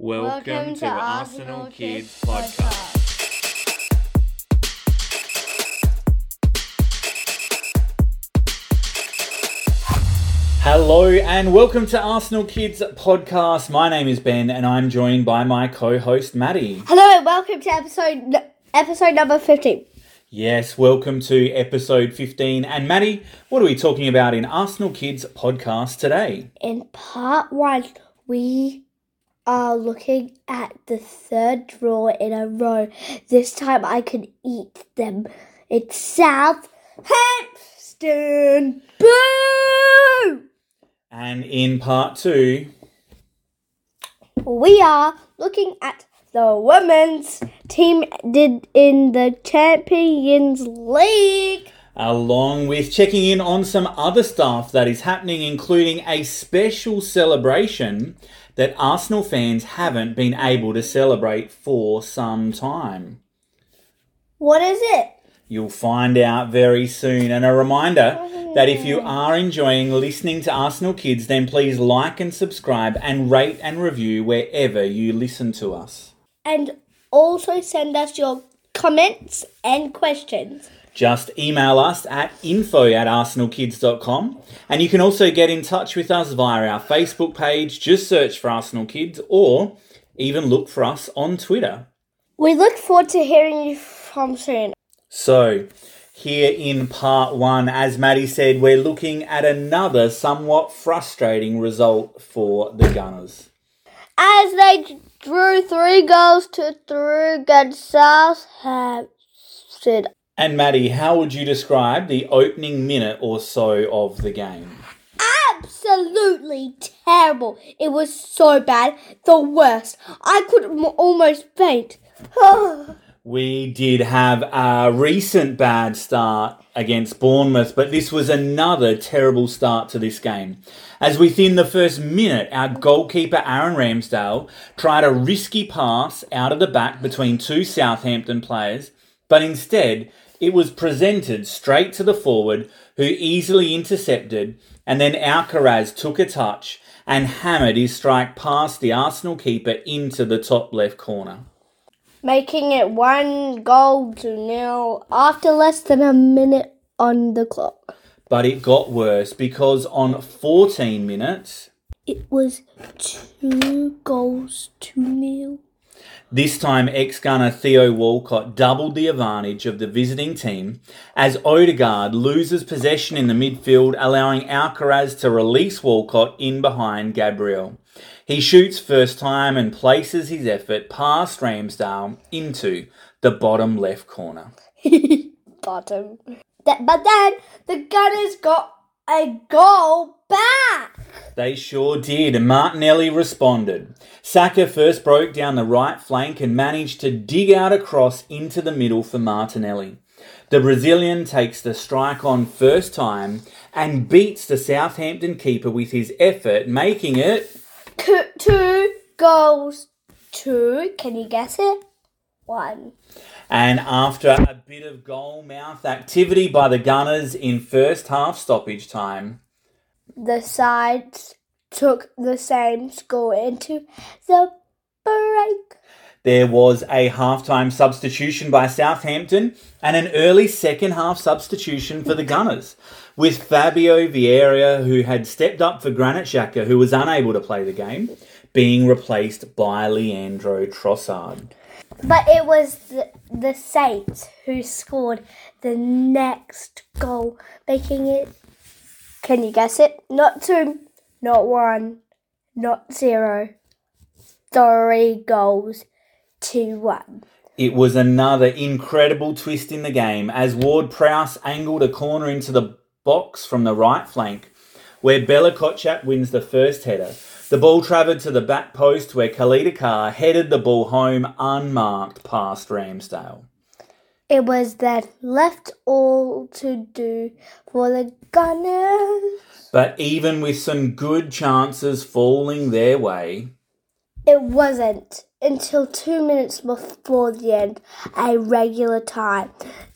Welcome, to, Arsenal Kids Podcast. Hello and welcome to Arsenal Kids Podcast. My name is Ben and I'm joined by my co-host Maddie. Hello and welcome to episode episode number 15. Yes, welcome to episode 15. And Maddie, what are we talking about in Arsenal Kids Podcast today? In part 1, we are looking at the third draw in a row. This time I can eat them. It's South Southampton. Boo! And in part 2, We are looking at the women's team did in the Champions League. along with checking in on some other stuff that is happening, including a special celebration that Arsenal fans haven't been able to celebrate for some time. What is it? You'll find out very soon. And a reminder that if you are enjoying listening to Arsenal Kids, then please like and subscribe and rate and review wherever you listen to us. And also send us your comments and questions. Just email us at info at arsenalkids.com. And you can also get in touch with us via our Facebook page. Just search for Arsenal Kids or even look for us on Twitter. We look forward to hearing you from soon. So, here in part one, as Maddie said, we're looking at another somewhat frustrating result for the Gunners. As they drew three goals to three against Southampton. And Maddie, how would you describe the opening minute or so of the game? Absolutely terrible. It was so bad. The worst. I could m- almost faint. We did have a recent bad start against Bournemouth, but this was another terrible start to this game. As within the first minute, our goalkeeper Aaron Ramsdale tried a risky pass out of the back between two Southampton players, but instead it was presented straight to the forward who easily intercepted, and then Alcaraz took a touch and hammered his strike past the Arsenal keeper into the top left corner. Making it one goal to nil after less than a minute on the clock. But it got worse because on 14 minutes, It was two goals to nil. This time ex gunner Theo Walcott doubled the advantage of the visiting team as Odegaard loses possession in the midfield, allowing Alcaraz to release Walcott in behind Gabriel. He shoots first time and places his effort past Ramsdale into the bottom left corner. Bottom. But then the Gunners got a goal back. They sure did, and Martinelli responded. Saka first broke down the right flank and managed to dig out a cross into the middle for Martinelli. The Brazilian takes the strike on first time and beats the Southampton keeper with his effort, making it Two, two goals Two, can you guess it? One. And after a bit of goal mouth activity by the Gunners in first half stoppage time, The sides took the same score into the break. There was a halftime substitution by Southampton and an early second half substitution for the Gunners, with Fabio Vieira, who had stepped up for Granit Xhaka, who was unable to play the game, being replaced by Leandro Trossard. But it was the, the Saints who scored the next goal, making it. Can you guess it? Not two, not one, not zero. Three goals to one. It was another incredible twist in the game as Ward Prowse angled a corner into the box from the right flank, where Bella Kotchap wins the first header. The ball travelled to the back post where Caleta-Car headed the ball home unmarked past Ramsdale. It was then left all to do for the Gunners. But even with some good chances falling their way, It wasn't until two minutes before the end, a regular time,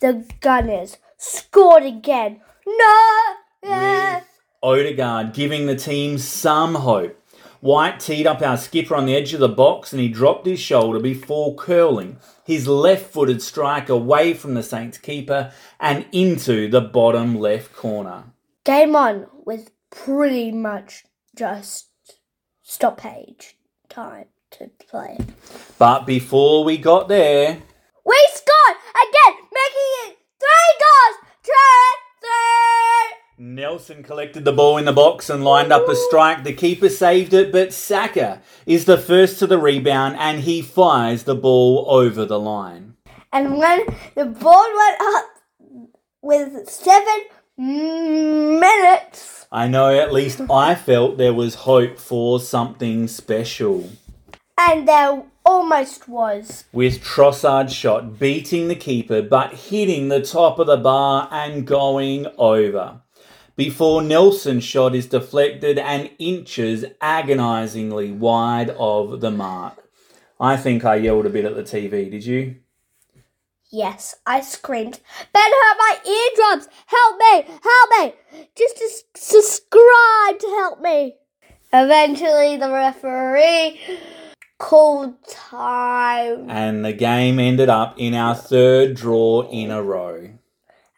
the Gunners scored again. No! With Odegaard giving the team some hope. White teed up our skipper on the edge of the box and he dropped his shoulder before curling his left footed strike away from the Saints keeper and into the bottom left corner. Game on with pretty much just stoppage time to play. But before we got there, We scored again, making it three goals to three. Nelson collected the ball in the box and lined up a strike. The keeper saved it, but Saka is the first to the rebound and he fires the ball over the line. And when the ball went up with seven minutes, I know at least I felt there was hope for something special. and there almost was. With Trossard's shot beating the keeper but hitting the top of the bar and going over. Before Nelson's shot is deflected and inches agonizingly wide of the mark. I think I yelled a bit at the TV, did you? Yes, I screamed. Ben hurt my eardrums. Help me! Help me! Just s- subscribe to help me. Eventually, the referee called time. And the game ended up in our third draw in a row.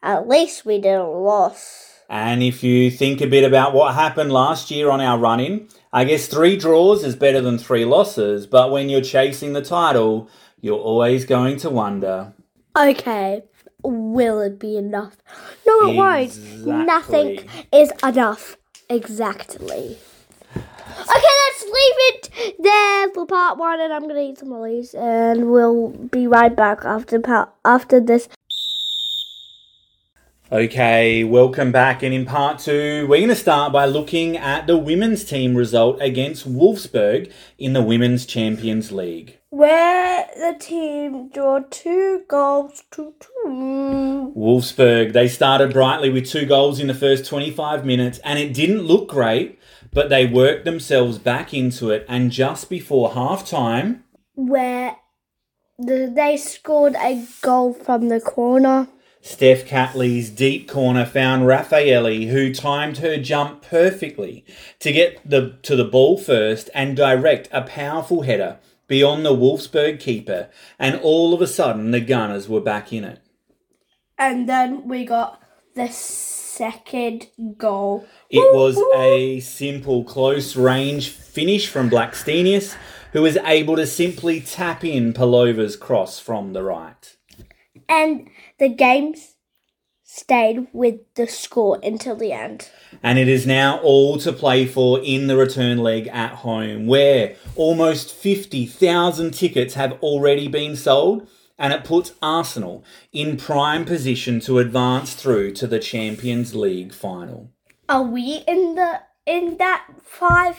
At least we didn't lose. And if you think a bit about what happened last year on our run in, I guess three draws is better than three losses, but when you're chasing the title, you're always going to wonder. Okay, will it be enough? No, it won't. Nothing is enough. Exactly. Okay, let's leave it there for part one, and I'm gonna eat some lollies, and we'll be right back after part after this. Okay, welcome back. And in part two, we're going to start by looking at the women's team result against Wolfsburg in the Women's Champions League. Where the team draw two goals to two. Wolfsburg, they started brightly with two goals in the first 25 minutes, and it didn't look great, but they worked themselves back into it. And just before half time, Where they scored a goal from the corner. Steph Catley's deep corner found Rafaelle, who timed her jump perfectly to get the to the ball first and direct a powerful header beyond the Wolfsburg keeper, and all of a sudden the Gunners were back in it. And then we got the second goal. It was a simple, close range finish from Blackstenius, who was able to simply tap in Pelova's cross from the right. And the games stayed with the score until the end. And it is now all to play for in the return leg at home, where almost 50,000 tickets have already been sold, and it puts Arsenal in prime position to advance through to the Champions League final. Are we in the in that five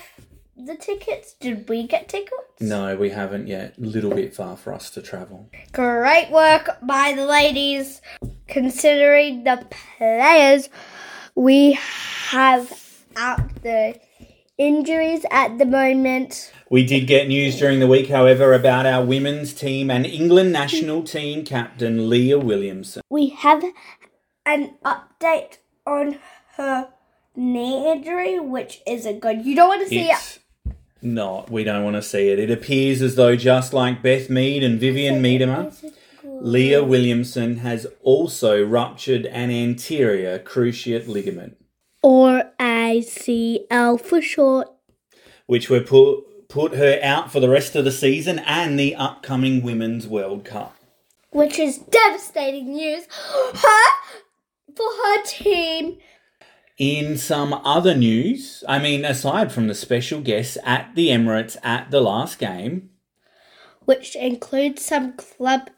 the tickets? Did we get tickets? No, we haven't yet. A little bit far for us to travel. Great work by the ladies. Considering the players we have out the injuries at the moment. We did get news during the week, however, about our women's team and England national team captain Leah Williamson. We have an update on her knee injury, which isn't good. You don't want to see it. It's not. We don't want to see it. It appears as though just like Beth Mead and Vivianne Miedema, Leah Williamson has also ruptured an anterior cruciate ligament, Or ACL for short. which will put put her out for the rest of the season and the upcoming Women's World Cup. which is devastating news her, for her team. In some other news, I mean, aside from the special guests at the Emirates at the last game, Which includes some club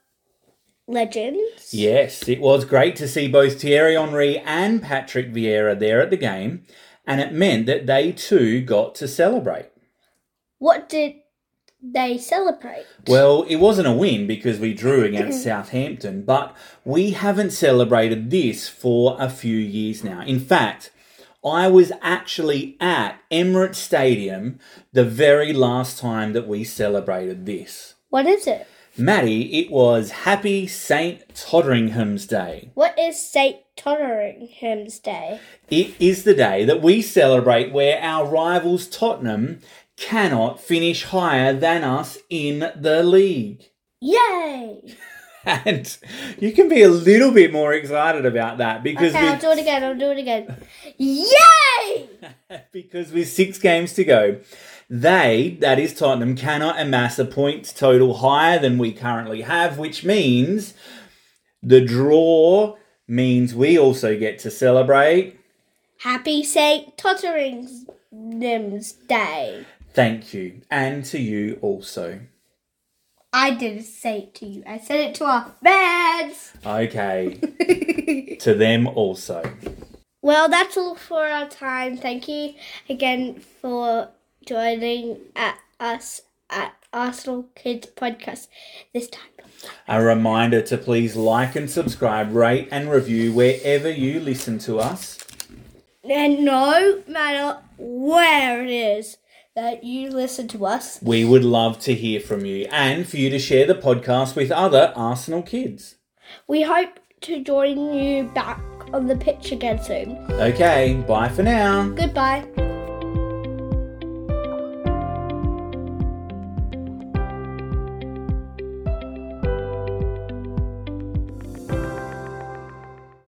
legends. yes, it was great to see both Thierry Henry and Patrick Vieira there at the game, and it meant that they too got to celebrate. What did they celebrate? Well, it wasn't a win because we drew against Southampton, but we haven't celebrated this for a few years now. In fact, I was actually at Emirates Stadium the very last time that we celebrated this. What is it? Maddie, it was Happy St. Totteringham's Day. What is St. Totteringham's Day? It is the day that we celebrate where our rivals Tottenham cannot finish higher than us in the league. Yay! And you can be a little bit more excited about that because Okay, I'll do it again. I'll do it again. Yay! because with six games to go, they, that is Tottenham, cannot amass a points total higher than we currently have, which means the draw means we also get to celebrate. Happy St. Totteringham's Day. Thank you, and to you also. I didn't say it to you. I said it to our fans. Okay, to them also. Well, that's all for our time. Thank you again for joining at us at Arsenal Kids Podcast this time. A reminder to please like and subscribe, rate and review wherever you listen to us. And no matter where it is that you listen to us, We would love to hear from you and for you to share the podcast with other Arsenal kids. we hope to join you back on the pitch again soon. Okay, bye for now. Goodbye.